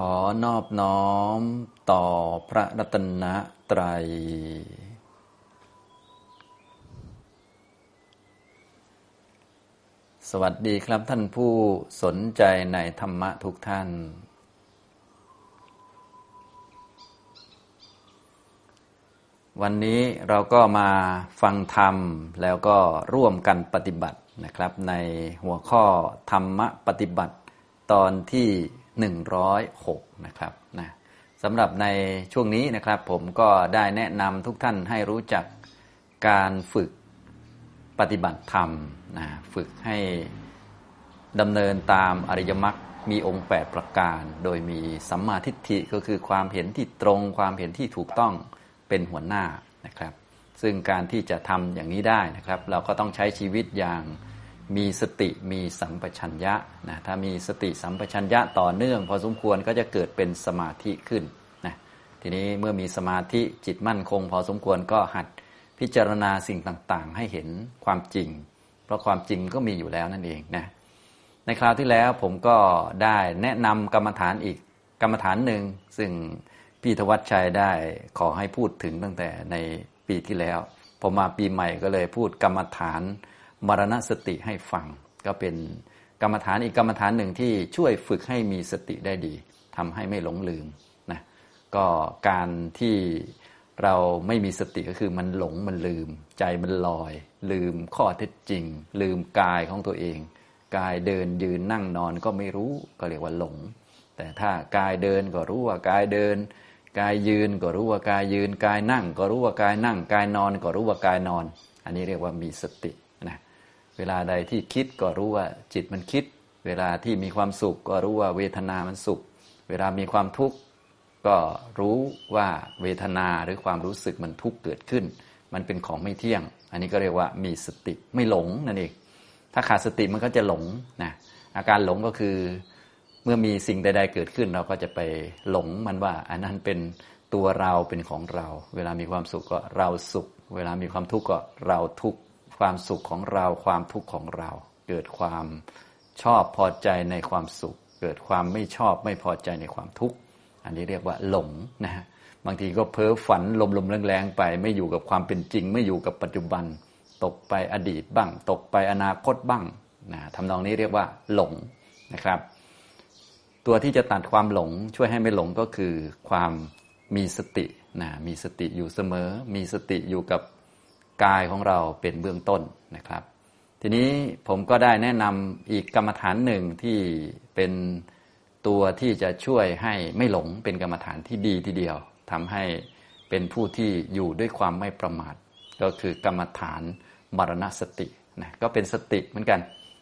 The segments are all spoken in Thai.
ขอนอบน้อมต่อพระรัตนตรัย สวัสดีครับท่านผู้สนใจในธรรมะทุกท่าน วันนี้เราก็มาฟังธรรมแล้วก็ร่วมกันปฏิบัตินะครับ ในหัวข้อธรรมะปฏิบัติตอนที่ 106นะครับนะสำหรับในช่วงนี้นะครับ ผมก็ได้แนะนำทุกท่านให้รู้จักการฝึกปฏิบัติธรรมนะฝึกให้ดำเนินตามอริยมรรคมีองค์ 8 ประการ โดยมีสัมมาทิฏฐิก็คือความเห็นที่ตรงความเห็นที่ถูกต้องเป็นหัวหน้านะครับ ซึ่งการที่จะทำอย่างนี้ได้นะครับ เราก็ต้องใช้ชีวิตอย่าง มีสติมีสัมปชัญญะนะถ้ามีสติสัมปชัญญะต่อเนื่อง พอสมควรก็จะเกิดเป็นสมาธิขึ้นนะทีนี้เมื่อมีสมาธิจิตมั่นคง พอสมควรก็หัดพิจารณาสิ่งต่างๆ ให้เห็นความจริง เพราะความจริงก็มีอยู่แล้วนั่นเองนะในคราวที่แล้วผมก็ได้แนะนำกรรมฐานอีกกรรมฐานหนึ่งซึ่งพี่ธวัชชัยได้ขอให้พูดถึงตั้งแต่ในปีที่แล้ว พอมาปีใหม่ก็เลยพูดกรรมฐาน มรณสติให้ฟัง ก็เป็นกรรมฐานอีกกรรมฐานหนึ่งที่ช่วยฝึกให้มีสติได้ดีทำให้ไม่หลงลืมนะก็การที่เราไม่มีสติก็คือมันหลงมันลืม ใจมันลอย ลืมข้อเท็จจริง ลืมกายของตัวเอง กายเดินยืนนั่งนอนก็ไม่รู้ก็เรียกว่าหลง แต่ถ้ากายเดินก็รู้ว่ากายเดิน กายยืนก็รู้ว่ากายยืน กายนั่ง ก็รู้ว่ากายนั่ง กายนอนก็รู้ว่ากายนอน อันนี้เรียกว่ามีสติ เวลาใดที่คิดก็รู้ว่าจิตมันคิด เวลาที่มีความสุขก็รู้ว่าเวทนามันสุข เวลามีความทุกข์ก็รู้ว่าเวทนาหรือความรู้สึกมันทุกข์เกิดขึ้น มันเป็นของไม่เที่ยง อันนี้ก็เรียกว่ามีสติไม่หลงนั่นเอง ถ้าขาดสติมันก็จะหลงนะอาการหลงก็คือเมื่อมีสิ่งใด ๆ เกิดขึ้น เราก็จะไปหลงมันว่า อันนั้นเป็นตัวเราเป็นของเรา เวลามีความสุขก็เราสุข เวลามีความทุกข์ก็เราทุกข์ ความสุขของเราความทุกข์ของเรา เกิดความชอบพอใจในความสุข เกิดความไม่ชอบไม่พอใจในความทุกข์อันนี้เรียกว่าหลงนะฮะบางทีก็เพ้อฝันลมๆแรงๆไป ไม่อยู่กับความเป็นจริง ไม่อยู่กับปัจจุบัน ตกไปอดีตบ้าง ตกไปอนาคตบ้างนะทำนองนี้เรียกว่า หลงนะครับ ตัวที่จะตัดความหลงช่วยให้ไม่หลงก็คือความมีสตินะมีสติอยู่เสมอ มีสติอยู่กับ กายของเราเป็นเบื้องต้นนะครับ ทีนี้ผมก็ได้แนะนำอีกกรรมฐานหนึ่งที่เป็นตัวที่จะช่วยให้ไม่หลงเป็นกรรมฐานที่ดีทีเดียวทำให้เป็นผู้ที่อยู่ด้วยความไม่ประมาท ก็คือกรรมฐานมรณสตินะก็เป็นสติเหมือนกัน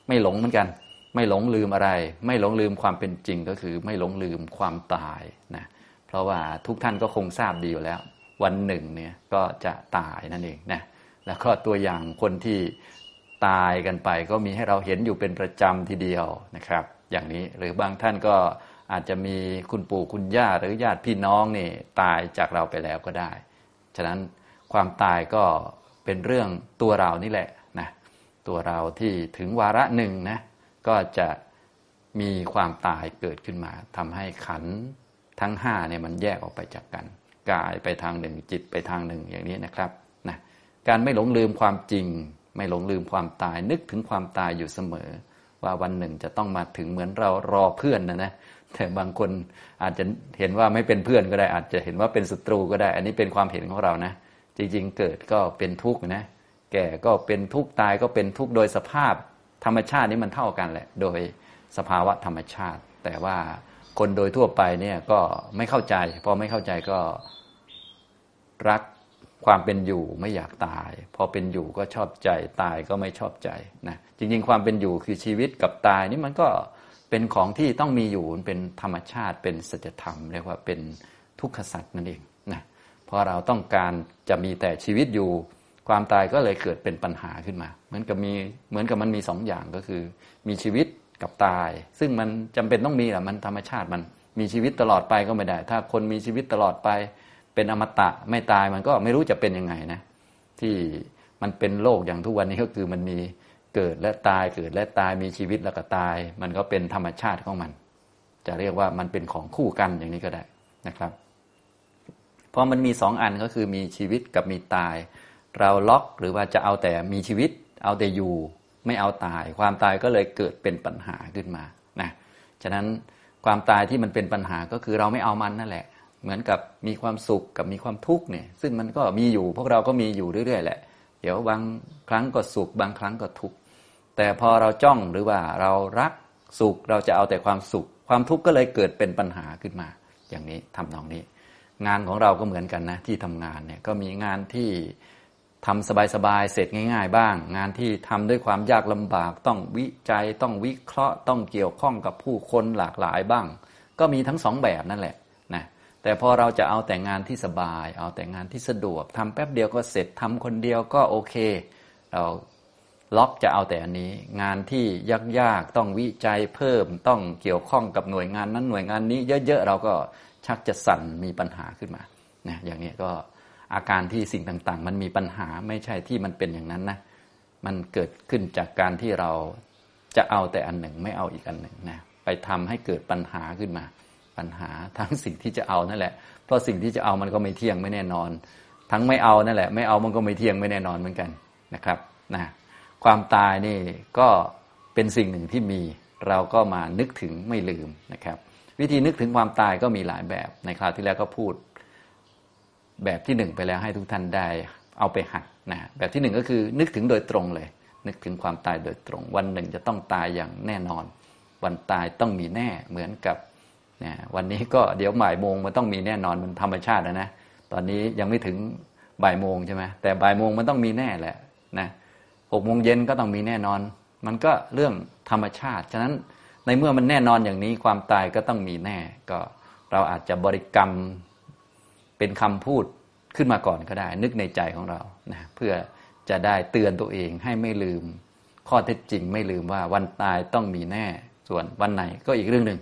ไม่หลงเหมือนกัน ไม่หลงลืมอะไร ไม่หลงลืมความเป็นจริงก็คือไม่หลงลืมความตายนะเพราะว่าทุกท่านก็คงทราบดีอยู่แล้ว วันหนึ่งเนี่ยก็จะตายนั่นเองนะ แล้วก็ตัวอย่างคนที่ตายกันไป ก็มีให้เราเห็นอยู่เป็นประจำทีเดียวนะครับ อย่างนี้หรือบางท่านก็อาจจะมีคุณปู่คุณย่าหรือญาติพี่น้องนี่ตายจากเราไปแล้วก็ได้ ฉะนั้นความตายก็เป็นเรื่องตัวเรานี่แหละนะตัวเราที่ถึงวาระหนึ่งนะก็จะมีความตายเกิดขึ้นมาทำให้ขันทั้งห้าเนี่ยมันแยกออกไปจากกัน กายไปทางหนึ่งจิตไปทางหนึ่งอย่างนี้นะครับ การไม่หลงลืมความจริง ไม่หลงลืมความตาย นึกถึงความตายอยู่เสมอ ว่าวันหนึ่งจะต้องมาถึงเหมือนเรารอเพื่อนนะนะแต่บางคนอาจจะเห็นว่าไม่เป็นเพื่อนก็ได้ อาจจะเห็นว่าเป็นศัตรูก็ได้ อันนี้เป็นความเห็นของเรานะ จริง ๆ เกิดก็เป็นทุกข์นะ แก่ก็เป็นทุกข์ตายก็เป็นทุกข์โดยสภาพ ธรรมชาตินี้มันเท่ากันแหละ โดยสภาวะธรรมชาติ แต่ว่าคนโดยทั่วไปเนี่ยก็ไม่เข้าใจ พอไม่เข้าใจก็รัก ความเป็นอยู่ไม่อยากตาย พอเป็นอยู่ก็ชอบใจตายก็ไม่ชอบใจนะจริง ๆ ความเป็นอยู่คือชีวิตกับตายนี่มันก็เป็นของที่ต้องมีอยู่เป็นธรรมชาติเป็นสัจธรรมเรียกว่าเป็นทุกขสัจนั่นเองนะพอเราต้องการจะมีแต่ชีวิตอยู่ ความตายก็เลยเกิดเป็นปัญหาขึ้นมา เหมือนกับมีเหมือนกับมันมีสองอย่างก็คือ มีชีวิตกับตาย ซึ่งมันจำเป็นต้องมีแหละมันธรรมชาติมันมีชีวิตตลอดไปก็ไม่ได้ ถ้าคนมีชีวิตตลอดไป เป็นอมตะไม่ตายมันก็ไม่รู้จะเป็นยังไงนะ ที่มันเป็นโลกอย่างทุกวันนี้ก็คือมันมีเกิดและตายเกิดและตายมีชีวิตแล้วก็ตาย มันก็เป็นธรรมชาติของมัน จะเรียกว่ามันเป็นของคู่กันอย่างนี้ก็ได้นะครับเพราะมันมีสองอันก็คือมีชีวิตกับมีตาย เราล็อกหรือว่าจะเอาแต่มีชีวิต เอาแต่อยู่ไม่เอาตาย ความตายก็เลยเกิดเป็นปัญหาขึ้นมานะฉะนั้นความตายที่มันเป็นปัญหาก็คือเราไม่เอามันนั่นแหละ เหมือนกับมีความสุขกับมีความทุกข์เนี่ยซึ่งมันก็มีอยู่ พวกเราก็มีอยู่เรื่อยๆแหละ เดี๋ยวบางครั้งก็สุข บางครั้งก็ทุกข์แต่พอเราจ้องหรือว่าเรารักสุขเราจะเอาแต่ความสุข ความทุกข์ก็เลยเกิดเป็นปัญหาขึ้นมา อย่างนี้ทำนองนี้ งานของเราก็เหมือนกันนะที่ทำงานเนี่ยก็มีงานที่ทำสบายๆเสร็จง่าย ๆ บ้าง งานที่ทำด้วยความยากลำบาก ต้องวิจัยต้องวิเคราะห์ ต้องเกี่ยวข้องกับผู้คนหลากหลายบ้าง ก็มีทั้งสองแบบนั่นแหละ แต่พอเราจะเอาแต่งานที่สบาย เอาแต่งานที่สะดวกทำแป๊บเดียวก็เสร็จทำคนเดียวก็โอเค เราล็อกจะเอาแต่อันนี้ งานที่ยากๆต้องวิจัยเพิ่มต้องเกี่ยวข้องกับหน่วยงานนั้นหน่วยงานนี้ เยอะๆเราก็ชักจะสั่นมีปัญหาขึ้นมานะอย่างนี้ก็อาการที่สิ่งต่างๆ มันมีปัญหาไม่ใช่ที่มันเป็นอย่างนั้นนะมันเกิดขึ้นจากการที่เราจะเอาแต่อันหนึ่งไม่เอาอีกอันหนึ่งนะไปทำให้เกิดปัญหาขึ้นมา ปัญหา ทั้งสิ่งที่จะเอานั่นแหละ เพราะสิ่งที่จะเอามันก็ไม่เที่ยงไม่แน่นอน ทั้งไม่เอานั่นแหละ ไม่เอามันก็ไม่เที่ยงไม่แน่นอนเหมือนกันนะครับนะความตายนี่ก็เป็นสิ่งหนึ่งที่มี เราก็มานึกถึงไม่ลืมนะครับ วิธีนึกถึงความตายก็มีหลายแบบในคราวที่แล้วก็พูด แบบที่หนึ่งไปแล้วให้ทุกท่านได้เอาไปหัดนะแบบที่หนึ่งก็คือนึกถึงโดยตรงเลย นึกถึงความตายโดยตรง วันหนึ่งจะต้องตายอย่างแน่นอน วันตายต้องมีแน่เหมือนกับ นะวันนี้ก็เดี๋ยวบ่ายโมงมันต้องมีแน่นอนมันธรรมชาตินะนะตอนนี้ยังไม่ถึงบ่ายโมงใช่ไหมแต่บ่ายโมงมันต้องมีแน่แหละนะหกโมงเย็นก็ต้องมีแน่นอน มันก็เรื่องธรรมชาติ ฉะนั้นในเมื่อมันแน่นอนอย่างนี้ความตายก็ต้องมีแน่ ก็เราอาจจะบริกรรมเป็นคำพูดขึ้นมาก่อนก็ได้ นึกในใจของเรานะเพื่อจะได้เตือนตัวเองให้ไม่ลืม ข้อเท็จจริงไม่ลืมว่าวันตายต้องมีแน่ ส่วนวันไหนก็อีกเรื่องหนึ่ง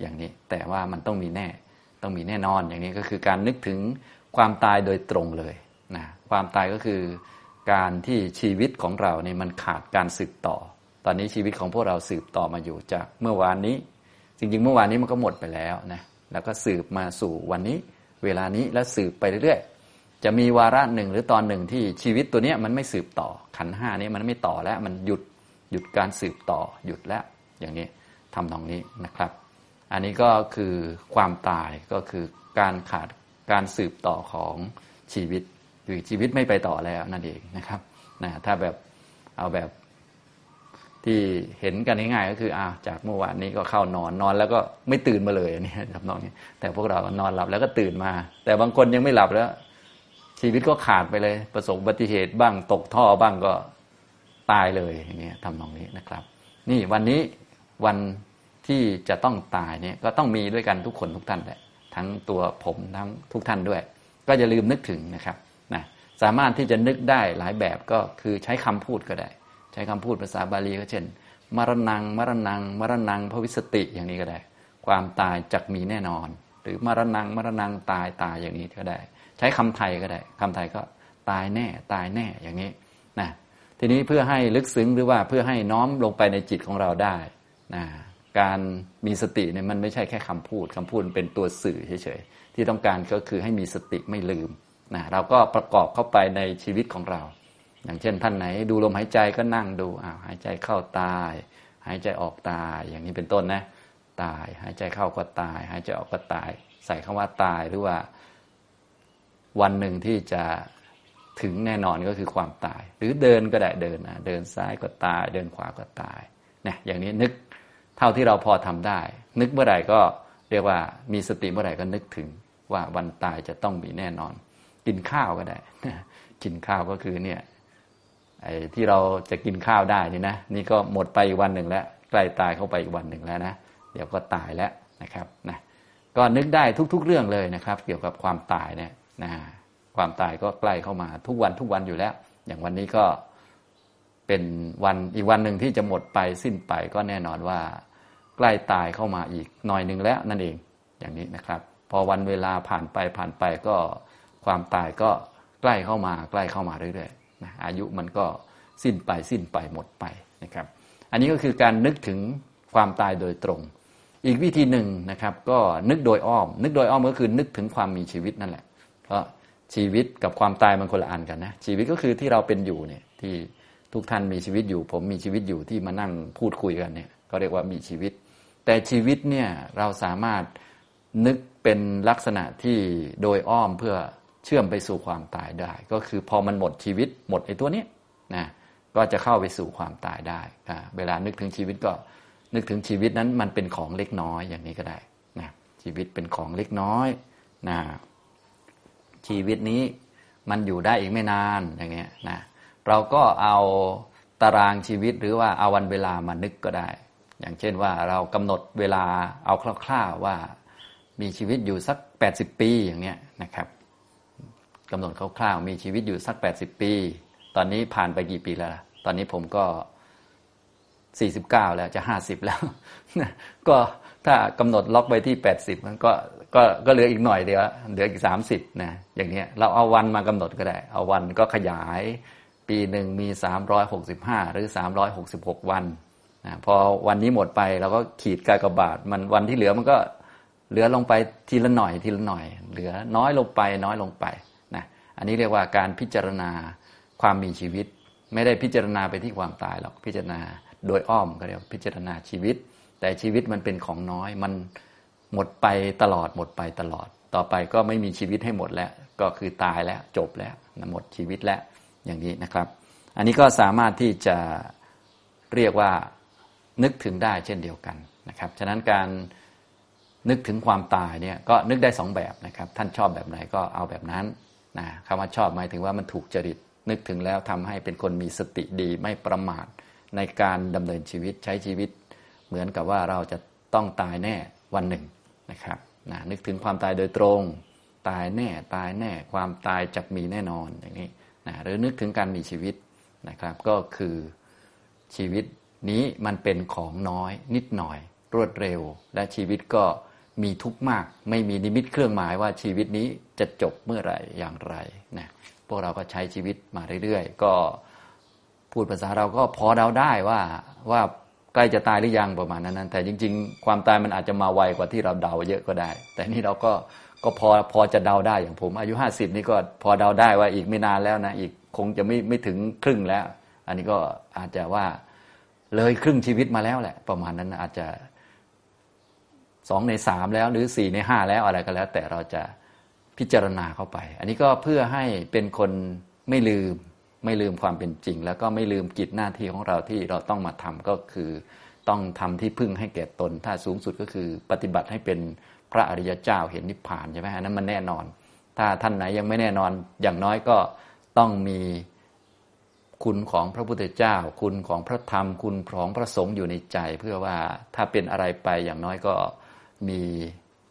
อย่างนี้ แต่ว่ามันต้องมีแน่ ต้องมีแน่นอนอย่างนี้ก็คือการนึกถึงความตายโดยตรงเลยนะความตายก็คือการที่ชีวิตของเราเนี่ยมันขาดการสืบต่อ ตอนนี้ชีวิตของพวกเราสืบต่อมาอยู่จากเมื่อวานนี้ จริงๆ เมื่อวานนี้มันก็หมดไปแล้วนะแล้วก็สืบมาสู่วันนี้ เวลานี้แล้วสืบไปเรื่อยๆ จะมีวาระหนึ่งหรือตอนหนึ่งที่ชีวิตตัวนี้มันไม่สืบต่อ ขันห้านี้มันไม่ต่อแล้วมันหยุดหยุดการสืบต่อหยุดแล้วอย่างนี้ทำตรงนี้นะครับ อันนี้ก็คือความตายก็คือการขาดการสืบต่อของชีวิตคือชีวิตไม่ไปต่อแล้วนั่นเองนะครับนะถ้าแบบเอาแบบที่เห็นกันง่ายๆก็คืออ้าวจากเมื่อวานนี้ก็เข้านอนนอน แล้วก็ไม่ตื่นมาเลยนี่ครับน้องนี่แต่พวกเรานอนหลับแล้วก็ตื่นมา แต่บางคนยังไม่หลับแล้ว ชีวิตก็ขาดไปเลย ประสบอุบัติเหตุบ้างตกท่อบ้างก็ตายเลยอย่างเงี้ยทำนองนี้นะครับ นี่วันนี้วัน ที่จะต้องตายเนี่ยก็ต้องมีด้วยกันทุกคนทุกท่านแหละทั้งตัวผมทั้งทุกท่านด้วย ก็อย่าลืมนึกถึงนะครับนะสามารถที่จะนึกได้หลายแบบก็คือใช้คำพูดก็ได้ ใช้คำพูดภาษาบาลีก็เช่น มรณงมรณงมรณงพระวิสติอย่างนี้ก็ได้ ความตายจักมีแน่นอน หรือมรณงมรณงตายตายอย่างนี้ก็ได้ ใช้คำไทยก็ได้คำไทยก็ตายแน่ตายแน่อย่างนี้นะทีนี้เพื่อให้ลึกซึ้งหรือว่าเพื่อให้น้อมลงไปในจิตของเราได้นะ การมีสติเนี่ยมันไม่ใช่แค่คำพูดคำพูดเป็นตัวสื่อเฉยๆที่ต้องการก็คือให้มีสติไม่ลืมนะเราก็ประกอบเข้าไปในชีวิตของเรา อย่างเช่นท่านไหนดูลมหายใจก็นั่งดูอ้าวหายใจเข้าตาย หายใจออกตาย อย่างนี้เป็นต้นนะตาย หายใจเข้าก็ตาย หายใจออกก็ตาย ใส่คำว่าตายหรือว่า วันหนึ่งที่จะถึงแน่นอนก็คือความตาย หรือเดินก็ได้เดินนะเดินซ้ายก็ตาย เดินขวาก็ตายเนี่ยอย่างนี้นึก เท่าที่เราพอทำได้ นึกเมื่อไหร่ก็เรียกว่ามีสติเมื่อไหร่ก็นึกถึงว่าวันตายจะต้องมีแน่นอน กินข้าวก็ได้ กินข้าวก็คือเนี่ยไอ้ที่เราจะกินข้าวได้นี่นะ นี่ก็หมดไปอีกวันหนึ่งแล้วใกล้ตายเข้าไปอีกวันหนึ่งแล้วนะเดี๋ยวก็ตายแล้วนะครับนะก็นึกได้ทุก ๆ เรื่องเลยนะครับ เกี่ยวกับความตายเนี่ยนะความตายก็ใกล้เข้ามาทุกวันทุกวันอยู่แล้ว อย่างวันนี้ก็เป็นวันอีกวันหนึ่งที่จะหมดไปสิ้นไปก็แน่นอนว่า ใกล้ตายเข้ามาอีกหน่อยหนึ่งแล้วนั่นเองอย่างนี้นะครับ พอวันเวลาผ่านไปผ่านไปก็ความตายก็ใกล้เข้ามาใกล้เข้ามาเรื่อยนะอายุมันก็สิ้นไปสิ้นไปหมดไปนะครับ อันนี้ก็คือการนึกถึงความตายโดยตรง อีกวิธีหนึ่งนะครับ ก็นึกโดยอ้อม นึกโดยอ้อมก็คือนึกถึงความมีชีวิตนั่นแหละเพราะชีวิตกับความตายมันคนละอันกันนะชีวิตก็คือที่เราเป็นอยู่เนี่ยที่ทุกท่านมีชีวิตอยู่ ผมมีชีวิตอยู่ที่มานั่งพูดคุยกันเนี่ยก็เรียกว่ามีชีวิต แต่ชีวิตเนี่ยเราสามารถนึกเป็นลักษณะที่โดยอ้อมเพื่อเชื่อมไปสู่ความตายได้ ก็คือพอมันหมดชีวิตหมดไอ้ตัวนี้นะก็จะเข้าไปสู่ความตายได้เวลานึกถึงชีวิตก็นึกถึงชีวิตนั้นมันเป็นของเล็กน้อยอย่างนี้ก็ได้นะชีวิตเป็นของเล็กน้อยนะชีวิตนี้มันอยู่ได้อีกไม่นานอย่างเงี้ยนะเราก็เอาตารางชีวิตหรือว่าเอาวันเวลามานึกก็ได้ อย่างเช่นว่าเรากำหนดเวลาเอาคร่าวๆว่ามีชีวิตอยู่สัก 80 ปีอย่างเนี้ยนะครับกำหนดคร่าวๆมีชีวิตอยู่สัก 80 ปี ตอนนี้ผ่านไปกี่ปีแล้ว ตอนนี้ผมก็ 49 แล้วจะ 50 แล้ว ก็ถ้ากำหนดล็อกไว้ที่ 80 มันก็ก็ก็เหลืออีกหน่อยเดียวเหลืออีก 30นะอย่างนี้เราเอาวันมากำหนดก็ได้ เอาวันก็ขยาย ปีหนึ่งมี 365 หรือ 366 วัน พอวันนี้หมดไปเราก็ขีดกากบาท มันวันที่เหลือมันก็เหลือลงไปทีละหน่อยทีละหน่อย เหลือน้อยลงไปน้อยลงไปนะอันนี้เรียกว่าการพิจารณาความมีชีวิต ไม่ได้พิจารณาไปที่ความตายหรอกพิจารณาโดยอ้อมก็เรียกพิจารณาชีวิต แต่ชีวิตมันเป็นของน้อยมันหมดไปตลอดหมดไปตลอด ต่อไปก็ไม่มีชีวิตให้หมดแล้ว ก็คือตายแล้วจบแล้วหมดชีวิตแล้วอย่างนี้นะครับ อันนี้ก็สามารถที่จะเรียกว่า นึกถึงได้เช่นเดียวกันนะครับฉะนั้นการนึกถึงความตายเนี่ยก็นึกได้สองแบบนะครับท่านชอบแบบไหนก็เอาแบบนั้นนะคำว่าชอบหมายถึงว่ามันถูกจริตนึกถึงแล้วทำให้เป็นคนมีสติดีไม่ประมาทในการดำเนินชีวิตใช้ชีวิต เหมือนกับว่าเราจะต้องตายแน่วันหนึ่งนะครับนะนึกถึงความตายโดยตรง ตายแน่ตายแน่ความตายจะมีแน่นอนอย่างนี้นะหรือนึกถึงการมีชีวิตนะครับก็คือชีวิต นี้มันเป็นของน้อยนิดหน่อย รวดเร็ว และชีวิตก็มีทุกข์มาก ไม่มีนิมิตเครื่องหมายว่าชีวิตนี้จะจบเมื่อไหร่อย่างไรนะพวกเราก็ใช้ชีวิตมาเรื่อยๆ ก็พูดภาษาเราก็พอเดาได้ว่าว่าใกล้จะตายหรือยังประมาณนั้นแต่จริง ๆ ความตายมันอาจจะมาไวกว่าที่เราเดาเยอะก็ได้ แต่นี่เราก็ก็พอพอจะเดาได้อย่างผม อายุห้าสิบนี่ก็พอเดาได้ว่าอีกไม่นานแล้วนะอีกคงจะไม่ไม่ถึงครึ่งแล้ว อันนี้ก็อาจจะว่า เลยครึ่งชีวิตมาแล้วแหละ ประมาณนั้นอาจจะสองในสามแล้วหรือสี่ในห้าแล้วอะไรก็แล้ว แต่เราจะพิจารณาเข้าไป อันนี้ก็เพื่อให้เป็นคนไม่ลืมไม่ลืมความเป็นจริง แล้วก็ไม่ลืมกิจหน้าที่ของเราที่เราต้องมาทำก็คือ ต้องทำที่พึ่งให้แก่ตน ถ้าสูงสุดก็คือ ปฏิบัติให้เป็นพระอริยเจ้าเห็นนิพพานใช่ไหมอันนั้นมันแน่นอน ถ้าท่านไหนยังไม่แน่นอนอย่างน้อยก็ต้องมี คุณของพระพุทธเจ้า คุณของพระธรรม คุณของพระสงฆ์อยู่ในใจ เพื่อว่าถ้าเป็นอะไรไปอย่างน้อยก็มี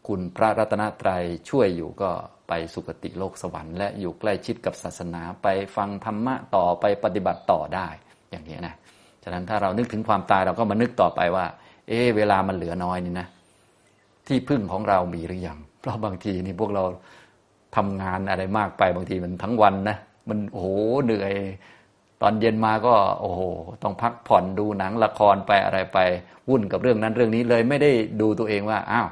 คุณพระรัตนตรัยช่วยอยู่ก็ไปสุคติโลกสวรรค์และอยู่ใกล้ชิดกับศาสนาไปฟังธรรมะต่อไปปฏิบัติต่อได้อย่างนี้นะฉะนั้นถ้าเรานึกถึงความตายเราก็มานึกต่อไปว่า เอ๊เวลามันเหลือน้อยนี่นะ ที่พึ่งของเรามีหรือยังเพราะบางทีนี่พวกเราทำงานอะไรมากไปบางทีมันทั้งวันนะมันโอ้โหเหนื่อย ตอนเย็นมาก็โอ้โหต้องพักผ่อนดูหนังละครไปอะไรไป วุ่นกับเรื่องนั้นเรื่องนี้เลยไม่ได้ดูตัวเองว่าอ้าว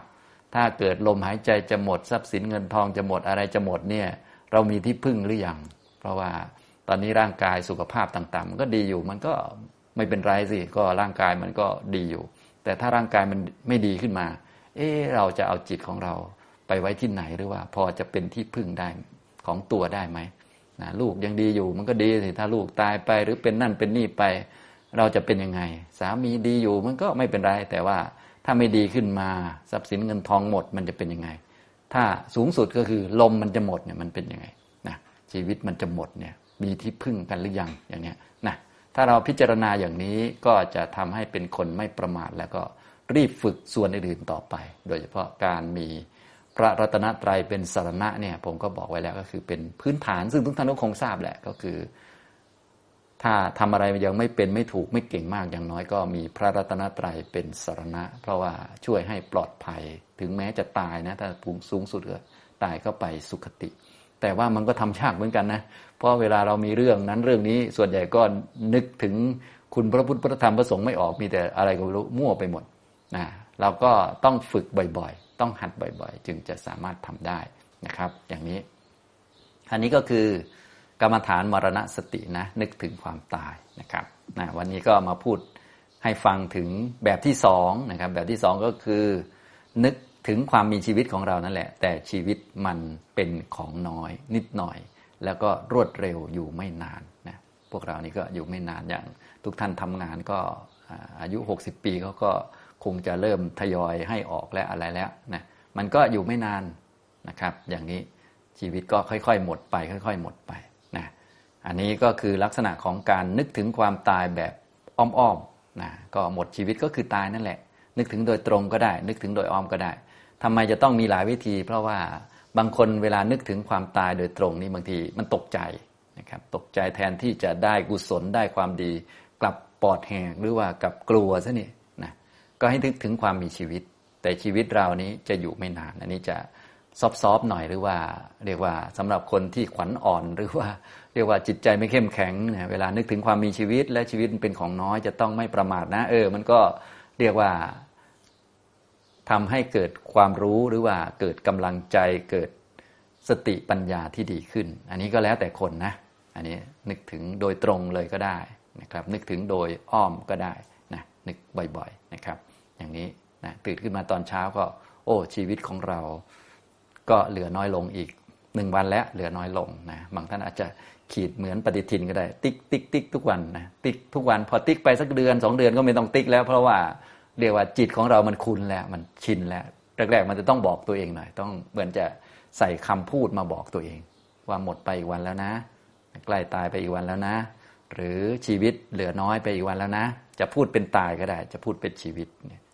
ถ้าเกิดลมหายใจจะหมดทรัพย์สินเงินทองจะหมดอะไรจะหมดเนี่ยเรามีที่พึ่งหรือยังเพราะว่าตอนนี้ร่างกายสุขภาพต่างๆ มันก็ดีอยู่มันก็ไม่เป็นไรสิก็ร่างกายมันก็ดีอยู่ แต่ถ้าร่างกายมันไม่ดีขึ้นมา เอ๊เราจะเอาจิตของเราไปไว้ที่ไหนหรือว่า พอจะเป็นที่พึ่งได้ของตัวได้ไหม นะลูกยังดีอยู่มันก็ดีสิถ้าลูกตายไปหรือเป็นนั่นเป็นนี่ไป เราจะเป็นยังไง สามีดีอยู่มันก็ไม่เป็นไร แต่ว่าถ้าไม่ดีขึ้นมาทรัพย์สินเงินทองหมดมันจะเป็นยังไง ถ้าสูงสุดก็คือลมมันจะหมดเนี่ยมันเป็นยังไงนะชีวิตมันจะหมดเนี่ยมีที่พึ่งกันหรือยังอย่างเนี้ยนะถ้าเราพิจารณาอย่างนี้ก็จะทำให้เป็นคนไม่ประมาทแล้วก็รีบฝึกส่วนอื่นๆต่อไป โดยเฉพาะการมี พระรัตนตรัยเป็นสารณะเนี่ยผมก็บอกไว้แล้วก็คือเป็นพื้นฐานซึ่งทุกท่านก็คงทราบแหละก็คือ ถ้าทำอะไรยังไม่เป็นไม่ถูกไม่เก่งมากอย่างน้อยก็มีพระรัตนตรัยเป็นสารณะ เพราะว่าช่วยให้ปลอดภัย ถึงแม้จะตายนะถ้าภูมิสูงสุดก็ตายก็ไปสุขติ แต่ว่ามันก็ทำยากเหมือนกันนะเพราะเวลาเรามีเรื่องนั้นเรื่องนี้ส่วนใหญ่ก็นึกถึงคุณพระพุทธพระธรรมพระสงฆ์ไม่ออกมีแต่อะไรก็รู้มั่วไปหมดนะเราก็ต้องฝึกบ่อย ต้องหัดบ่อยๆ จึงจะสามารถทำได้นะครับ อย่างนี้ อันนี้ก็คือกรรมฐานมรณสตินะนึกถึงความตายนะครับนะวันนี้ก็มาพูดให้ฟังถึงแบบที่สองนะครับ แบบที่สองก็คือ นึกถึงความมีชีวิตของเรานั่นแหละ แต่ชีวิตมันเป็นของน้อยนิดหน่อย แล้วก็รวดเร็วอยู่ไม่นานนะพวกเรานี่ก็อยู่ไม่นานอย่าง ทุกท่านทำงานก็อายุ 60 ปีเขาก็ คงจะเริ่มทยอยให้ออกและอะไรแล้วนะมันก็อยู่ไม่นานนะครับ อย่างนี้ชีวิตก็ค่อยๆ หมดไป ค่อย ๆ หมดไปนะอันนี้ก็คือลักษณะของการนึกถึงความตายแบบอ้อมๆนะก็หมดชีวิตก็คือตายนั่นแหละ นึกถึงโดยตรงก็ได้ นึกถึงโดยอ้อมก็ได้ทำไมจะต้องมีหลายวิธี เพราะว่าบางคนเวลานึกถึงความตายโดยตรงนี่บางทีมันตกใจนะครับตกใจแทนที่จะได้กุศลได้ความดี กลับปอดแหกหรือว่ากับกลัวซะนี่นะ ก็ให้นึกถึงความมีชีวิต แต่ชีวิตเรานี้จะอยู่ไม่นาน อันนี้จะซอฟๆหน่อยหรือว่า เรียกว่าสำหรับคนที่ขวัญอ่อนหรือว่า เรียกว่าจิตใจไม่เข้มแข็งเวลานึกถึงความมีชีวิต และชีวิตเป็นของน้อยจะต้องไม่ประมาทนะ เออ มันก็เรียกว่าทำให้เกิดความรู้หรือว่าเกิดกำลังใจเกิดสติปัญญาที่ดีขึ้น อันนี้ก็แล้วแต่คนนะ อันนี้นึกถึงโดยตรงเลยก็ได้นะครับ นึกถึงโดยอ้อมก็ได้ นะนึกบ่อยๆนะครับ อย่างนี้นะตื่นขึ้นมาตอนเช้าก็ โอ้ชีวิตของเรา ก็เหลือน้อยลงอีกหนึ่งวันแล้วเหลือน้อยลงนะบางท่านอาจจะขีดเหมือนปฏิทินก็ได้ ติ๊กติ๊กติ๊กทุกวันนะติ๊กทุกวัน พอติ๊กไปสักเดือนสองเดือนก็ไม่ต้องติ๊กแล้ว เพราะว่าเรียกว่าจิตของเรามันคุ้นแล้วมันชินแล้วแรกๆมันจะต้องบอกตัวเองหน่อย ต้องเหมือนจะใส่คำพูดมาบอกตัวเอง ว่าหมดไปอีกวันแล้วนะ ใกล้ตายไปอีกวันแล้วนะ หรือชีวิตเหลือน้อยไปอีกวันแล้วนะ จะพูดเป็นตายก็ได้ จะพูดเป็นชีวิต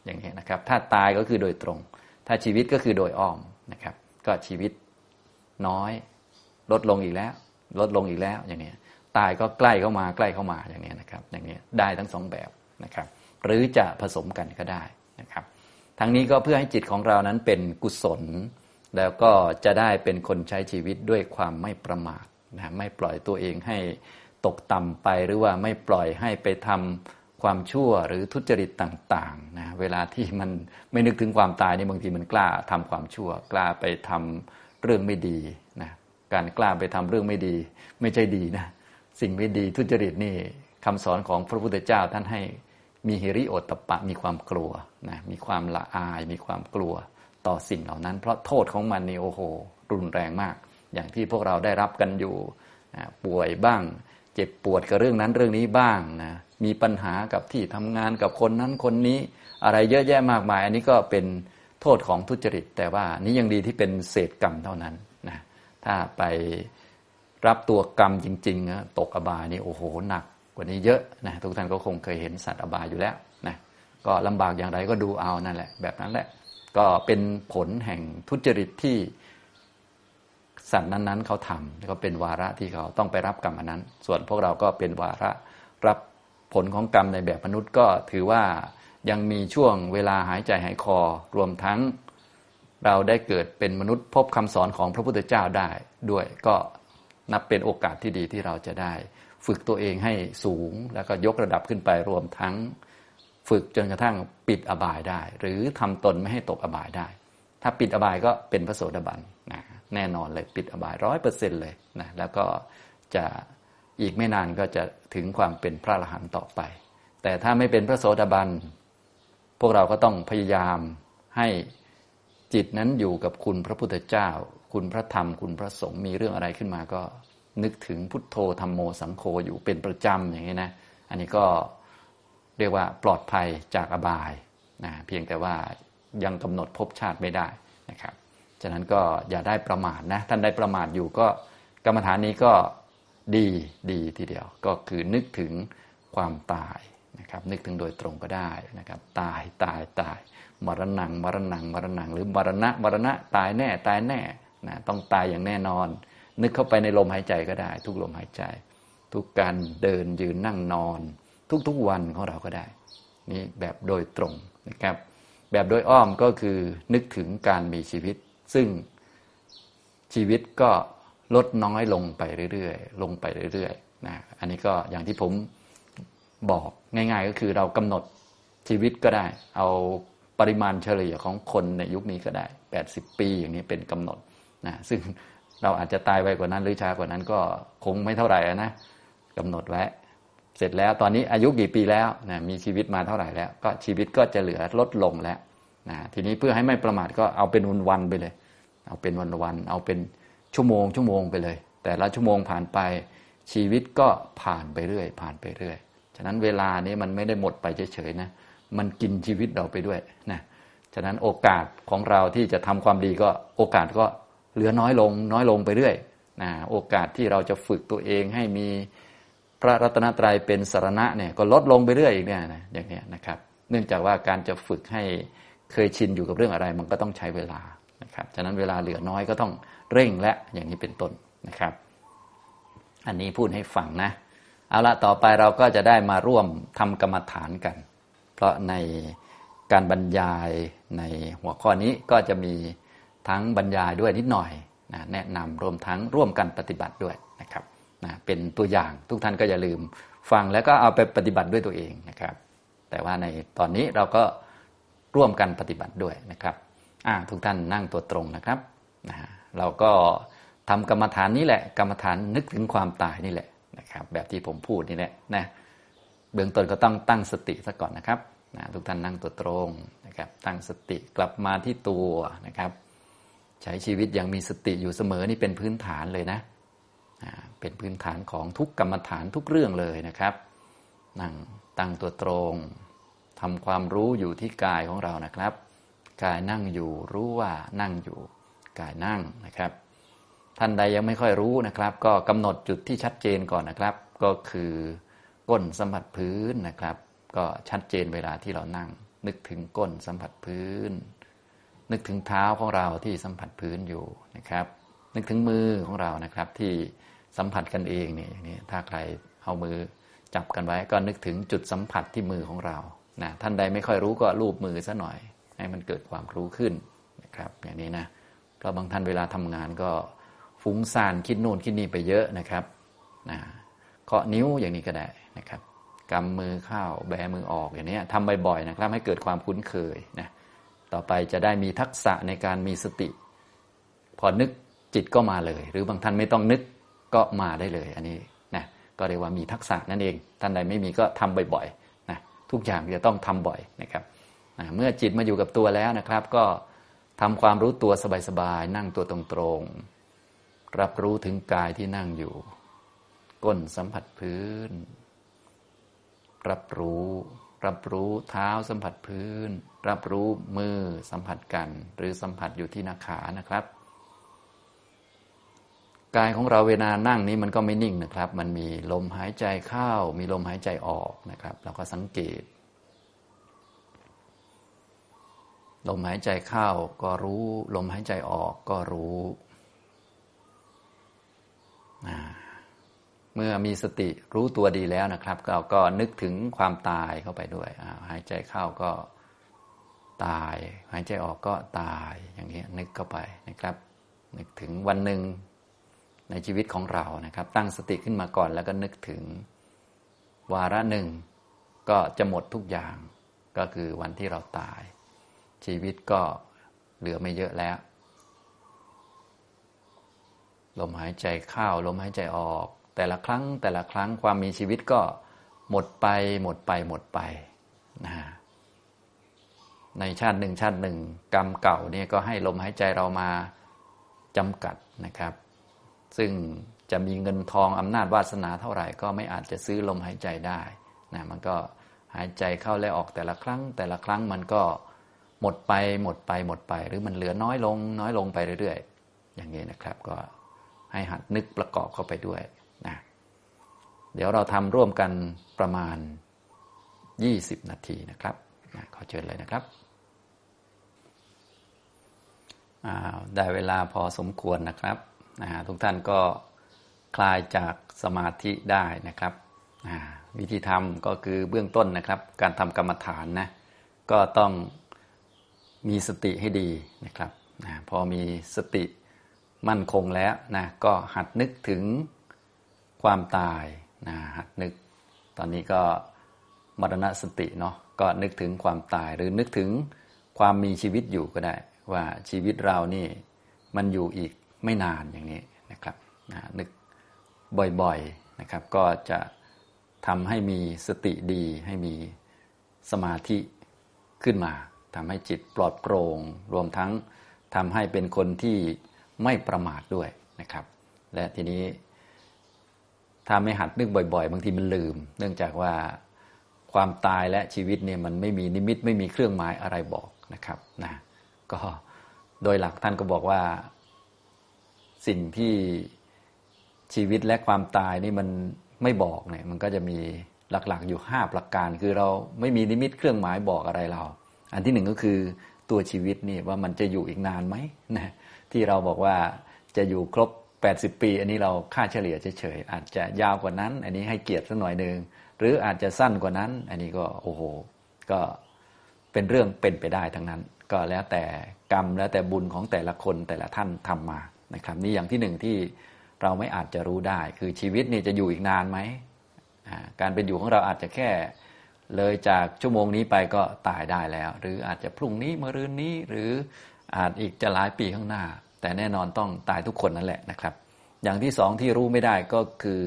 อย่างนี้นะครับ ถ้าตายก็คือโดยตรง ถ้าชีวิตก็คือโดยอ้อมนะครับ ก็ชีวิตน้อย ลดลงอีกแล้ว ลดลงอีกแล้วอย่างนี้ตายก็ใกล้เข้ามาใกล้เข้ามาอย่างนี้นะครับ อย่างนี้ได้ทั้งสองแบบนะครับ หรือจะผสมกันก็ได้นะครับ ทั้งนี้ก็เพื่อให้จิตของเรานั้นเป็นกุศล แล้วก็จะได้เป็นคนใช้ชีวิตด้วยความไม่ประมาทนะไม่ปล่อยตัวเองให้ ตกต่ำไปหรือว่าไม่ปล่อยให้ไปทำความชั่วหรือทุจริตต่างๆนะเวลาที่มันไม่นึกถึงความตายนี่บางทีมันกล้าทำความชั่ว กล้าไปทำเรื่องไม่ดีนะการกล้าไปทำเรื่องไม่ดี ไม่ใช่ดีนะสิ่งไม่ดีทุจริตนี่คำสอนของพระพุทธเจ้าท่านให้มีฮิริโอตปะมีความกลัวนะมีความละอาย มีความกลัวต่อสิ่งเหล่านั้น เพราะโทษของมันนี่โอ้โหรุนแรงมาก อย่างที่พวกเราได้รับกันอยู่นะป่วยบ้าง เจ็บปวดกับเรื่องนั้นเรื่องนี้บ้างนะมีปัญหากับที่ทำงานกับคนนั้นคนนี้ อะไรเยอะแยะมากมาย อันนี้ก็เป็นโทษของทุจริต แต่ว่านี้ยังดีที่เป็นเศษกรรมเท่านั้นนะถ้าไปรับตัวกรรมจริงๆนะตกอบายนี่โอ้โหหนักกว่านี้เยอะนะทุกท่านก็คงเคยเห็นสัตว์อบายอยู่แล้วนะก็ลำบากอย่างไรก็ดูเอานั่นแหละ แบบนั้นแหละ ก็เป็นผลแห่งทุจริตที่ สัตว์นั้นๆเขาทำก็เป็นวาระที่เขาต้องไปรับกรรมอันนั้น ส่วนพวกเราก็เป็นวาระรับผลของกรรมในแบบมนุษย์ก็ถือว่ายังมีช่วงเวลาหายใจหายคอ รวมทั้งเราได้เกิดเป็นมนุษย์พบคำสอนของพระพุทธเจ้าได้ด้วยก็นับเป็นโอกาสที่ดีที่เราจะได้ ฝึกตัวเองให้สูงแล้วก็ยกระดับขึ้นไปรวมทั้ง ฝึกจนกระทั่งปิดอบายได้ หรือทำตนไม่ให้ตกอบายได้ ถ้าปิดอบายก็เป็นพระโสดาบันนะ แน่นอนเลยปิดอบายร้อยเปอร์เซ็นเลยนะแล้วก็จะอีกไม่นานก็จะถึงความเป็นพระอรหันต์ต่อไป แต่ถ้าไม่เป็นพระโสดาบัน พวกเราก็ต้องพยายามให้จิตนั้นอยู่กับคุณพระพุทธเจ้า คุณพระธรรม คุณพระสงฆ์มีเรื่องอะไรขึ้นมาก็นึกถึงพุทโธธรรมโมสังโฆอยู่เป็นประจำอย่างนี้นะ อันนี้ก็เรียกว่าปลอดภัยจากอบายนะเพียงแต่ว่ายังกำหนดภพชาติไม่ได้นะครับ ฉะนั้นก็อย่าได้ประมาทนะท่านได้ประมาทอยู่ก็กรรมฐานนี้ก็ดีดีทีเดียว ก็คือนึกถึงความตายนะครับนึกถึงโดยตรงก็ได้นะครับ ตายตายตายมรณงมรณงมรณงหรือมรณะมรณะตายแน่ตายแน่นะต้องตายอย่างแน่นอน นึกเข้าไปในลมหายใจก็ได้ ทุกลมหายใจ ทุกการเดินยืนนั่งนอน ทุกๆวันของเราก็ได้ นี่แบบโดยตรงนะครับ แบบโดยอ้อมก็คือนึกถึงการมีชีวิต ซึ่งชีวิตก็ลดน้อยลงไปเรื่อยๆ ลงไปเรื่อยๆนะอันนี้ก็อย่างที่ผมบอกง่าย ๆ ก็คือเรากำหนดชีวิตก็ได้ เอาปริมาณเฉลี่ยของคนในยุคนี้ก็ได้ 80 ปีอย่างนี้เป็นกำหนดนะซึ่งเราอาจจะตายไวกว่านั้นหรือช้ากว่านั้นก็คงไม่เท่าไหร่นะกำหนดไว้เสร็จแล้วตอนนี้อายุกี่ปีแล้วนะมีชีวิตมาเท่าไหร่แล้ว ก็ชีวิตก็จะเหลือลดลงแล้วนะทีนี้เพื่อให้ไม่ประมาทก็เอาเป็นวันวันไปเลย เอาเป็นวันวันเอาเป็นชั่วโมงชั่วโมงไปเลย แต่ละชั่วโมงผ่านไปชีวิตก็ผ่านไปเรื่อย ผ่านไปเรื่อย ฉะนั้นเวลานี้มันไม่ได้หมดไปเฉยๆนะมันกินชีวิตเราไปด้วยนะฉะนั้นโอกาสของเราที่จะทำความดีก็โอกาสก็เหลือน้อยลงน้อยลงไปเรื่อยนะโอกาสที่เราจะฝึกตัวเองให้มีพระรัตนตรัยเป็นสารณะเนี่ยก็ลดลงไปเรื่อยอีกเนี่ยนะอย่างนี้นะครับ เนื่องจากว่าการจะฝึกให้เคยชินอยู่กับเรื่องอะไร มันก็ต้องใช้เวลา นะครับฉะนั้นเวลาเหลือน้อยก็ต้องเร่งและอย่างนี้เป็นต้นนะครับ อันนี้พูดให้ฟังนะ เอาละต่อไปเราก็จะได้มาร่วมทำกรรมฐานกัน เพราะในการบรรยายในหัวข้อนี้ก็จะมีทั้งบรรยายด้วยนิดหน่อยนะแนะนำรวมทั้งร่วมกันปฏิบัติด้วยนะครับนะเป็นตัวอย่างทุกท่านก็อย่าลืมฟังแล้วก็เอาไปปฏิบัติด้วยตัวเองนะครับ แต่ว่าในตอนนี้เราก็ร่วมกันปฏิบัติด้วยนะครับ ทุกท่านนั่งตัวตรงนะครับนะเราก็ทำกรรมฐานนี้แหละ กรรมฐานนึกถึงความตายนี่แหละนะครับ แบบที่ผมพูดนี่แหละนะเบื้องต้นก็ต้องตั้งสติซะก่อนนะครับนะทุกท่านนั่งตัวตรงนะครับ ตั้งสติกลับมาที่ตัวนะครับ ใช้ชีวิตอย่างมีสติอยู่เสมอนี่เป็นพื้นฐานเลยนะเป็นพื้นฐานของทุกกรรมฐานทุกเรื่องเลยนะครับ นั่งตั้งตัวตรงทำความรู้อยู่ที่กายของเรานะครับ กายนั่งอยู่ รู้ว่านั่งอยู่ กายนั่งนะครับ ท่านใดยังไม่ค่อยรู้นะครับ ก็กำหนดจุดที่ชัดเจนก่อนนะครับ ก็คือก้นสัมผัสพื้นนะครับ ก็ชัดเจนเวลาที่เรานั่ง นึกถึงก้นสัมผัสพื้น นึกถึงเท้าของเราที่สัมผัสพื้นอยู่นะครับ นึกถึงมือของเรานะครับที่สัมผัสกันเองนี่นี่ถ้าใครเอามือจับกันไว้ก็นึกถึงจุดสัมผัสที่มือของเรานะท่านใดไม่ค่อยรู้ก็รูปมือซะหน่อย ให้มันเกิดความรู้ขึ้นนะครับ อย่างนี้นะก็บางท่านเวลาทำงานก็ฟุ้งซ่านคิดโน่นคิดนี่ไปเยอะนะครับนะเคาะนิ้วอย่างนี้ก็ได้นะครับกำมือเข้าแบมือออกอย่างนี้ทำบ่อยๆนะครับ ให้เกิดความคุ้นเคยนะต่อไปจะได้มีทักษะในการมีสติ พอนึกจิตก็มาเลย หรือบางท่านไม่ต้องนึกก็มาได้เลย อันนี้นะก็เรียกว่ามีทักษะนั่นเอง ท่านใดไม่มีก็ทำบ่อยๆนะทุกอย่างจะต้องทำบ่อยนะครับ เมื่อจิตมาอยู่กับตัวแล้วนะครับ ก็ทำความรู้ตัวสบายๆนั่งตัวตรงๆรับรู้ถึงกายที่นั่งอยู่ ก้นสัมผัสพื้น รับรู้ รับรู้เท้าสัมผัสพื้น รับรู้มือสัมผัสกัน หรือสัมผัสอยู่ที่นาขานะครับกายของเราเวลานั่งนี้มันก็ไม่นิ่งนะครับ มันมีลมหายใจเข้า มีลมหายใจออกนะครับ เราก็สังเกต ลมหายใจเข้าก็รู้ ลมหายใจออกก็รู้ เมื่อมีสติรู้ตัวดีแล้วนะครับเราก็นึกถึงความตายเข้าไปด้วย หายใจเข้าก็ตาย หายใจออกก็ตายอย่างนี้นึกเข้าไปนะครับ นึกถึงวันหนึ่งในชีวิตของเรานะครับ ตั้งสติขึ้นมาก่อนแล้วก็นึกถึงวาระหนึ่งก็จะหมดทุกอย่างก็คือวันที่เราตาย ชีวิตก็เหลือไม่เยอะแล้ว ลมหายใจเข้าลมหายใจออก แต่ละครั้งแต่ละครั้งความมีชีวิตก็หมดไปหมดไปหมดไปนะในชาติหนึ่งชาติหนึ่ง กรรมเก่าเนี่ยก็ให้ลมหายใจเรามาจำกัดนะครับ ซึ่งจะมีเงินทองอำนาจวาสนาเท่าไหร่ก็ไม่อาจจะซื้อลมหายใจได้นะมันก็หายใจเข้าและออกแต่ละครั้งแต่ละครั้งมันก็ หมดไปหมดไปหมดไป หรือมันเหลือน้อยลง น้อยลงไปเรื่อยๆ อย่างนี้นะครับ ก็ให้หัดนึกประกอบเข้าไปด้วยนะเดี๋ยวเราทำร่วมกันประมาณ 20 นาทีนะครับนะขอเชิญเลยนะครับได้เวลาพอสมควรนะครับนะทุกท่านก็คลายจากสมาธิได้นะครับวิธีทำก็คือเบื้องต้นนะครับ การทำกรรมฐานนะก็ต้อง มีสติให้ดีนะครับนะพอมีสติมั่นคงแล้วนะก็หัดนึกถึงความตายนะหัดนึก ตอนนี้ก็มรณสติเนาะก็นึกถึงความตายหรือนึกถึงความมีชีวิตอยู่ก็ได้ ว่าชีวิตเรานี่มันอยู่อีกไม่นานอย่างนี้นะครับนึกบ่อยๆนะครับก็จะทำให้มีสติดีให้มีสมาธิขึ้นมา ทำให้จิตปลอดโปร่ง รวมทั้งทำให้เป็นคนที่ไม่ประมาทด้วยนะครับ และทีนี้ ถ้าไม่หัดนึกบ่อย ๆ บางทีมันลืม เนื่องจากว่าความตายและชีวิตเนี่ยมันไม่มีนิมิตไม่มีเครื่องหมายอะไรบอกนะครับนะก็โดยหลักท่านก็บอกว่าสิ่งที่ชีวิตและความตายนี่มันไม่บอกเนี่ยมันก็จะมีหลักๆอยู่ห้าประการ คือเราไม่มีนิมิตเครื่องหมายบอกอะไรเรา อันที่หนึ่งก็คือตัวชีวิตนี่ว่ามันจะอยู่อีกนานไหมนะที่เราบอกว่าจะอยู่ครบ 80 ปี อันนี้เราค่าเฉลี่ยเฉยๆอาจจะยาวกว่านั้น อันนี้ให้เกียรติสักหน่อยหนึ่งหรืออาจจะสั้นกว่านั้น อันนี้ก็โอ้โหก็เป็นเรื่องเป็นไปได้ทั้งนั้น ก็แล้วแต่กรรมแล้วแต่บุญของแต่ละคนแต่ละท่านทำมานะครับนี่อย่างที่หนึ่งที่เราไม่อาจจะรู้ได้ คือชีวิตนี่จะอยู่อีกนานไหมการเป็นอยู่ของเราอาจจะแค่ เลยจากชั่วโมงนี้ไปก็ตายได้แล้ว หรืออาจจะพรุ่งนี้มะรืนนี้หรืออาจอีกจะหลายปีข้างหน้า แต่แน่นอนต้องตายทุกคนนั่นแหละนะครับ อย่างที่สองที่รู้ไม่ได้ก็คือ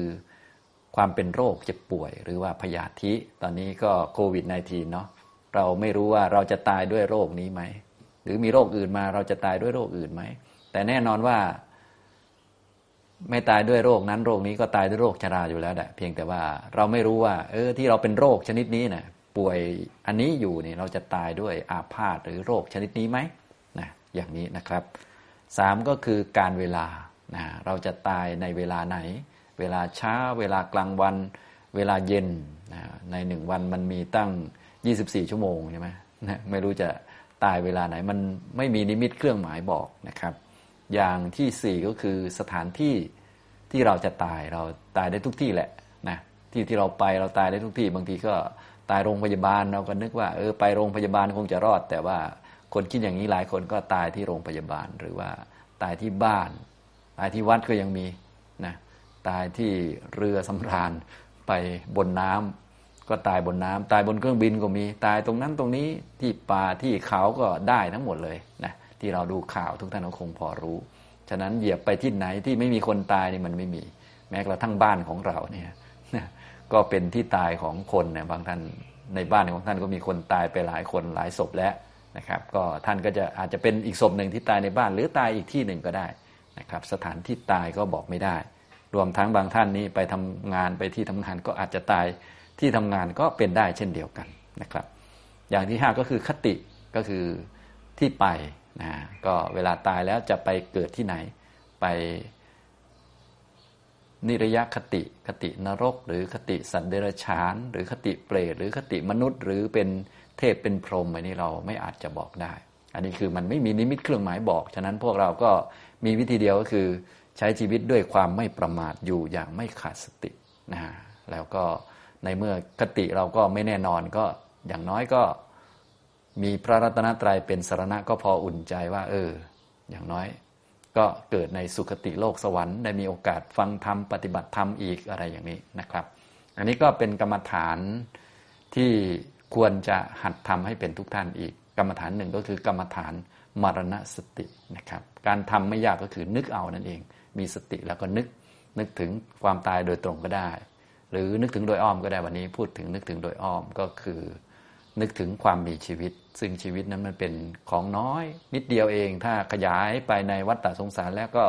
ความเป็นโรคเจ็บป่วย หรือว่าพยาธิตอนนี้ก็โควิด -19 เนาะเราไม่รู้ว่าเราจะตายด้วยโรคนี้ไหม หรือมีโรคอื่นมาเราจะตายด้วยโรคอื่นไหม แต่แน่นอนว่า ไม่ตายด้วยโรคนั้นโรคนี้ก็ตายด้วยโรคชราอยู่แล้วแหละเพียงแต่ว่าเราไม่รู้ว่า เออที่เราเป็นโรคชนิดนี้นะ่ะป่วยอันนี้อยู่นี่เราจะตายด้วยอาพาธหรือโรคชนิดนี้ไหมนะอย่างนี้นะครับสามก็คือการเวลานะเราจะตายในเวลาไหน เวลาเช้า เวลากลางวัน เวลาเย็นนะในหนึ่งวันมันมีตั้ง 24 ชั่วโมงใช่ไหมนะไม่รู้จะตายเวลาไหนมันไม่มีนิมิตเครื่องหมายบอกนะครับ อย่างที่สี่ก็คือสถานที่ที่เราจะตายเราตายได้ทุกที่แหละนะที่ที่เราไปเราตายได้ทุกที่ บางทีก็ตายโรงพยาบาลเราก็นึกว่าเออไปโรงพยาบาลคงจะรอด แต่ว่าคนคิดอย่างนี้หลายคนก็ตายที่โรงพยาบาลหรือว่าตายที่บ้าน ตายที่วัดก็ยังมีนะตายที่เรือสำราญไปบนน้ำก็ตายบนน้ำตายบนเครื่องบินก็มีตายตรงนั้นตรงนี้ที่ป่าที่เขาก็ได้ทั้งหมดเลยนะ ที่เราดูข่าวทุกท่านก็คงพอรู้ ฉะนั้นเหยียบไปที่ไหนที่ไม่มีคนตายนี่มันไม่มี แม้กระทั่งบ้านของเราเนี่ยก็เป็นที่ตายของคนเนี่ยบางท่านในบ้านของท่านก็มีคนตายไปหลายคนหลายศพแล้วนะครับ ก็ท่านก็จะอาจจะเป็นอีกศพหนึ่งที่ตายในบ้าน หรือตายอีกที่หนึ่งก็ได้นะครับ สถานที่ตายก็บอกไม่ได้ รวมทั้งบางท่านนี้ไปทำงานไปที่ทำงานก็อาจจะตายที่ทำงานก็เป็นได้เช่นเดียวกันนะครับ อย่างที่ห้าก็คือคติก็คือที่ไป นะก็เวลาตายแล้วจะไปเกิดที่ไหน ไปนิรยคติคตินรก หรือคติสัตว์เดรัจฉาน หรือคติเปรตหรือคติมนุษย์ หรือเป็นเทพเป็นพรหมอันนี้เราไม่อาจจะบอกได้ อันนี้คือมันไม่มีนิมิตเครื่องหมายบอก ฉะนั้นพวกเราก็มีวิธีเดียวก็คือใช้ชีวิตด้วยความไม่ประมาทอยู่อย่างไม่ขาดสตินะแล้วก็ในเมื่อคติเราก็ไม่แน่นอนก็อย่างน้อยก็ มีพระรัตนตรัยเป็นสารณะก็พออุ่นใจว่า เออ อย่างน้อย ก็เกิดในสุคติโลกสวรรค์ได้มีโอกาสฟังธรรมปฏิบัติธรรมอีกอะไรอย่างนี้นะครับ อันนี้ก็เป็นกรรมฐานที่ควรจะหัดทำให้เป็นทุกท่านอีก กรรมฐานหนึ่งก็คือกรรมฐานมรณสตินะครับ การทำไม่ยากก็คือนึกเอานั่นเอง มีสติแล้วก็นึกนึกถึงความตายโดยตรงก็ได้ หรือนึกถึงโดยอ้อมก็ได้วันนี้พูดถึงนึกถึงโดยอ้อมก็คือ นึกถึงความมีชีวิต ซึ่งชีวิตนั้นมันเป็นของน้อย นิดเดียวเอง ถ้าขยายไปในวัฏฏะสงสารแล้วก็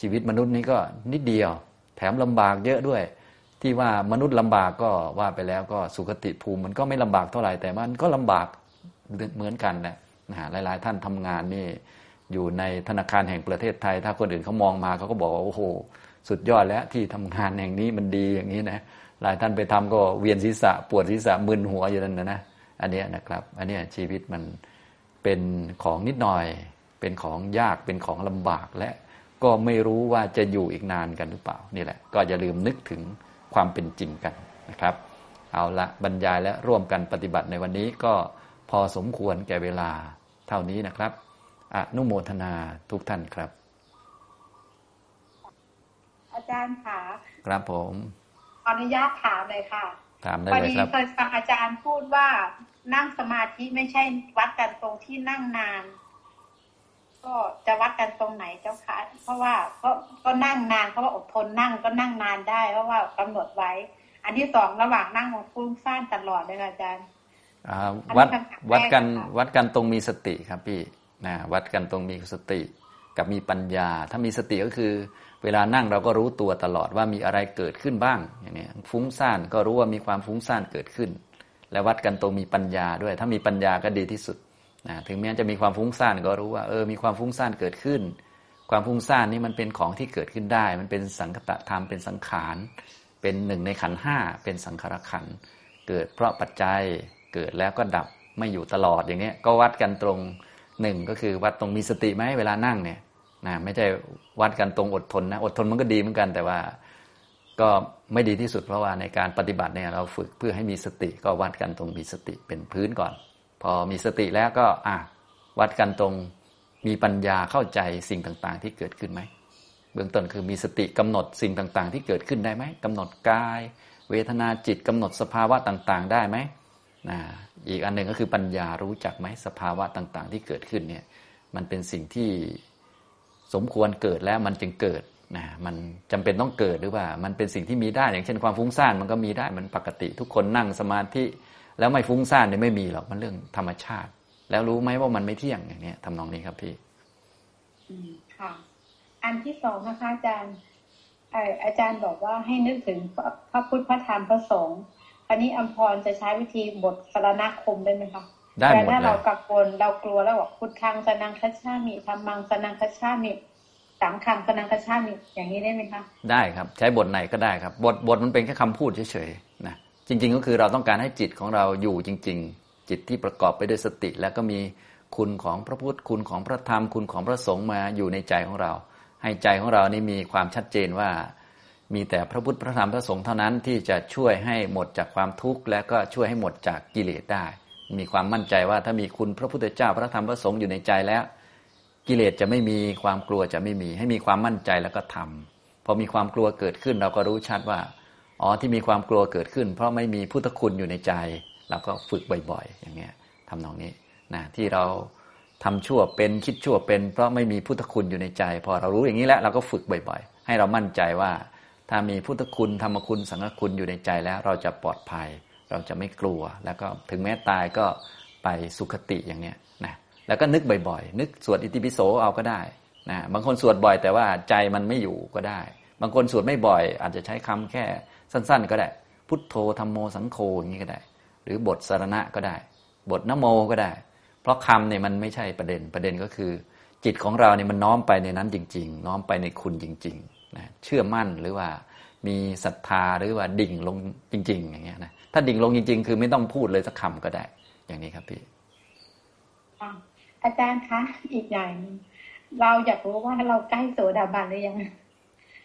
ชีวิตมนุษย์นี้ก็นิดเดียว แถมลำบากเยอะด้วย ที่ว่ามนุษย์ลำบากก็ว่าไปแล้วก็สุขติภูมิมันก็ไม่ลำบากเท่าไหร่แต่มันก็ลำบากเหมือนกันนะนะหลาย ๆ ท่านทำงานนี่อยู่ในธนาคารแห่งประเทศไทย ถ้าคนอื่นเขามองมาเขาก็บอกว่าโอ้โห สุดยอดแล้วที่ทำงานแห่งนี้มันดีอย่างนี้นะหลายท่านไปทำก็เวียนศีรษะปวดศีรษะมึนหัวอยู่นั่นนะนะ อันนี้นะครับ อันนี้ชีวิตมันเป็นของนิดหน่อย เป็นของยากเป็นของลำบากและก็ไม่รู้ว่าจะอยู่อีกนานกันหรือเปล่านี่แหละ ก็อย่าลืมนึกถึงความเป็นจริงกันนะครับ เอาละบรรยายและร่วมกันปฏิบัติในวันนี้ก็พอสมควรแก่เวลาเท่านี้นะครับอนุโมทนาทุกท่านครับ อาจารย์ค่ะครับผม อนุญาตถามเลยค่ะ ถามได้พอเลยดีครับเคยฟังอาจารย์พูดว่านั่งสมาธิไม่ใช่วัดกันตรงที่นั่งนาน ก็จะวัดกันตรงไหนเจ้าคะเพราะว่าก็ก็นั่งนานเพราะว่าอดทนนั่งก็นั่งนานได้ เพราะว่ากำหนดไว้ อันที่สองระหว่างนั่งมันฟุ้งซ่านตลอดเลยค่ะอาจารย์อ่าอันนี้วัดคำถามแรกวัดกันค่ะวัดกันตรงมีสติครับพี่นะวัดกันตรงมีสติ กับมีปัญญา ถ้ามีสติก็คือ เวลานั่งเราก็รู้ตัวตลอดว่ามีอะไรเกิดขึ้นบ้างอย่างนี้ฟุ้งซ่านก็รู้ว่ามีความฟุ้งซ่านเกิดขึ้น และวัดกันตรงมีปัญญาด้วย ถ้ามีปัญญาก็ดีที่สุดนะถึงแม้จะมีความฟุ้งซ่านก็รู้ว่าเออมีความฟุ้งซ่านเกิดขึ้น ความฟุ้งซ่านนี่มันเป็นของที่เกิดขึ้นได้ มันเป็นสังคตธรรมเป็นสังขาร เป็นหนึ่งในขันห้าเป็นสังขารขันเกิดเพราะปัจจัยเกิดแล้วก็ดับไม่อยู่ตลอดอย่างนี้ก็วัดกันตรงหนึ่งก็คือวัดตรงมีสติไหมเวลานั่งเนี่ย นะไม่ใช่วัดกันตรงอดทนนะอดทนมันก็ดีเหมือนกัน แต่ว่าก็ไม่ดีที่สุดเพราะว่าในการปฏิบัติเนี่ยเราฝึกเพื่อให้มีสติก็วัดกันตรงมีสติเป็นพื้นก่อน พอมีสติแล้วก็อะวัดกันตรงมีปัญญาเข้าใจสิ่งต่างๆ ที่เกิดขึ้นไหมเบื้องต้นคือมีสติกำหนดสิ่งต่างๆ ที่เกิดขึ้นได้ไหมกำหนดกาย เวทนาจิตกำหนดสภาวะต่างๆ ได้ไหมนะอีกอันหนึ่งก็คือปัญญารู้จักไหมสภาวะต่างๆ ที่เกิดขึ้นเนี่ยมันเป็นสิ่งที่ สมควรเกิดแล้วมันจึงเกิดนะมันจำเป็นต้องเกิดหรือว่า มันเป็นสิ่งที่มีได้ อย่างเช่นความฟุ้งซ่านมันก็มีได้มันปกติ ทุกคนนั่งสมาธิแล้วไม่ฟุ้งซ่านเนี่ยไม่มีหรอกมันเรื่องธรรมชาติ แล้วรู้ไหมว่ามันไม่เที่ยงอย่างเนี้ยทำนองนี้ครับพี่อืมค่ะ อันที่สองนะคะอาจารย์เอ่อาจารย์บอกว่าให้นึกถึงพระพุทธพระธรรมพระสงฆ์อันนี้อัมพรจะใช้วิธีบทสารณคมได้ไหมคะ ได้หมดแต่ถ้าเลเรายกังวลเรากลัวแล้วบอกพุทธังสนังคัจฉามิธรรมังสนังคัจฉามิสังฆังสนังคัจฉามิอย่างนี้ได้ไหมคะได้ครับ ใช้บทไหนก็ได้ครับ บทบทมันเป็นแค่คำพูดเฉยๆนะจริง ๆ ก็คือเราต้องการให้จิตของเราอยู่จริง ๆ จิตที่ประกอบไปด้วยสติ แล้วก็มีคุณของพระพุทธคุณของพระธรรมคุณของพระสงฆ์มาอยู่ในใจของเรา ให้ใจของเรานี่มีความชัดเจนว่า มีแต่พระพุทธพระธรรมพระสงฆ์เท่านั้นที่จะช่วยให้หมดจากความทุกข์และก็ช่วยให้หมดจากกิเลสได้ มีความมั่นใจว่าถ้ามีคุณพระพุทธเจ้าพระธรรมพระสงฆ์อยู่ในใจแล้ว กิเลสจะไม่มีความกลัวจะไม่มี ให้มีความมั่นใจแล้วก็ทำพอมีความกลัวเกิดขึ้น เราก็รู้ชัดว่าอ๋อที่มีความกลัวเกิดขึ้น เพราะไม่มีพุทธคุณอยู่ในใจเราก็ฝึกบ่อยๆ อย่างเงี้ยทำนองนี้นะที่เราทำชั่วเป็นคิดชั่วเป็น เพราะไม่มีพุทธคุณอยู่ในใจ พอเรารู้อย่างนี้แล้วเราก็ฝึกบ่อยๆ ให้เรามั่นใจว่า ถ้ามีพุทธคุณธรรมคุณสังฆคุณอยู่ในใจแล้วเราจะปลอดภัย เราจะไม่กลัว แล้วก็ถึงแม้ตายก็ไปสุคติอย่างเนี้ยนะแล้วก็นึกบ่อยๆ นึกสวดอิติปิโสเอาก็ได้นะบางคนสวดบ่อยแต่ว่าใจมันไม่อยู่ก็ได้ บางคนสวดไม่บ่อย อาจจะใช้คำแค่สั้น ๆ ก็ได้ พุทโธธรรมโมสังโฆอย่างนี้ก็ได้ หรือบทสารณะก็ได้ บทนโมก็ได้ เพราะคำเนี่ยมันไม่ใช่ประเด็นประเด็นก็คือ จิตของเราเนี่ยมันน้อมไปในนั้นจริง ๆ น้อมไปในคุณจริงๆนะเชื่อมั่นหรือว่ามีศรัทธาหรือว่าดิ่งลงจริง ๆ อย่างเงี้ยนะ ถ้าดิ่งลงจริง ๆ คือไม่ต้องพูดเลยสักคำก็ได้ อย่างนี้ครับพี่อะอาจารย์คะอีกอย่างหนึ่งเราอยากรู้ว่าเราใกล้โสดาบันหรือยัง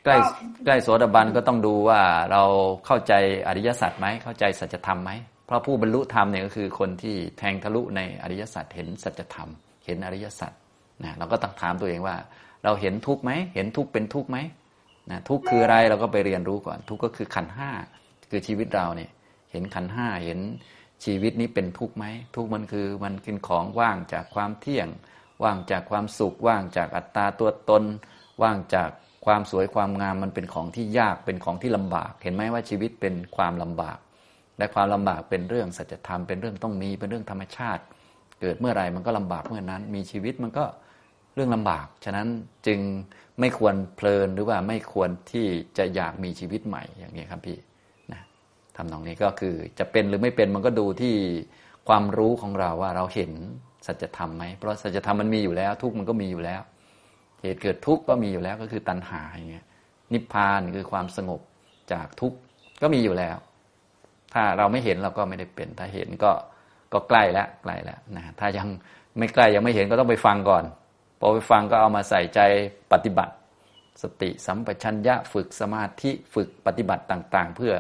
ใกล้ก็ใกล้โสดาบันก็ต้องดูว่าเราเข้าใจอริยสัจไหมเข้าใจสัจธรรมไหมเพราะผู้บรรลุธรรมเนี่ยก็คือคนที่แทงทะลุในอริยสัจเห็นสัจธรรม เห็นอริยสัจนะเราก็ต้องถามตัวเองว่า เราเห็นทุกข์ไหมเห็นทุกข์เป็นทุกข์ไหมนะทุกข์คืออะไรเราก็ไปเรียนรู้ก่อน ทุกข์ก็คือขันธ์ห้าคือชีวิตเราเนี่ย เห็นขันห้าเห็นชีวิตนี้เป็นทุกข์ไหมทุกข์มันคือมันเป็นของว่างจากความเที่ยง ว่างจากความสุข ว่างจากอัตตาตัวตน ว่างจากความสวยความงามมันเป็นของที่ยากเป็นของที่ลำบาก เห็นไหมว่าชีวิตเป็นความลำบาก และความลำบากเป็นเรื่องสัจธรรมเป็นเรื่องต้องมีเป็นเรื่องธรรมชาติ เกิดเมื่อไรมันก็ลำบากเมื่อนั้น มีชีวิตมันก็เรื่องลำบาก ฉะนั้นจึงไม่ควรเพลินหรือว่าไม่ควรที่จะอยากมีชีวิตใหม่อย่างนี้ครับพี่ ทำตรงนี้ก็คือจะเป็นหรือไม่เป็นมันก็ดูที่ความรู้ของเราว่าเราเห็นสัจธรรมไหมเพราะสัจธรรมมันมีอยู่แล้ว ทุกมันก็มีอยู่แล้ว เหตุเกิดทุกก็มีอยู่แล้วก็คือตัณหาอย่างเงี้ยนิพพานคือความสงบจากทุกก็มีอยู่แล้ว ถ้าเราไม่เห็นเราก็ไม่ได้เป็น ถ้าเห็นก็ก็ใกล้แล้วใกล้แล้วนะถ้ายังไม่ใกล้ยังไม่เห็นก็ต้องไปฟังก่อนพอไปฟังก็เอามาใส่ใจปฏิบัติ สติสัมปชัญญะฝึกสมาธิฝึกปฏิบัติต่าง ๆ เพื่อ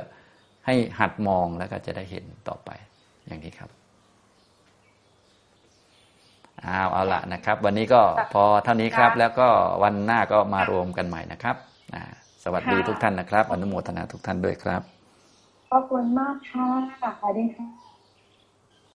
ให้หัดมองแล้วก็จะได้เห็นต่อไปอย่างนี้ครับเอาเอาละนะครับ วันนี้ก็พอเท่านี้ครับ แล้วก็วันหน้าก็มารวมกันใหม่นะครับอ่าสวัสดีทุกท่านนะครับ อนุโมทนาทุกท่านด้วยครับ ขอบคุณมากค่ะสวัสดีค่ะ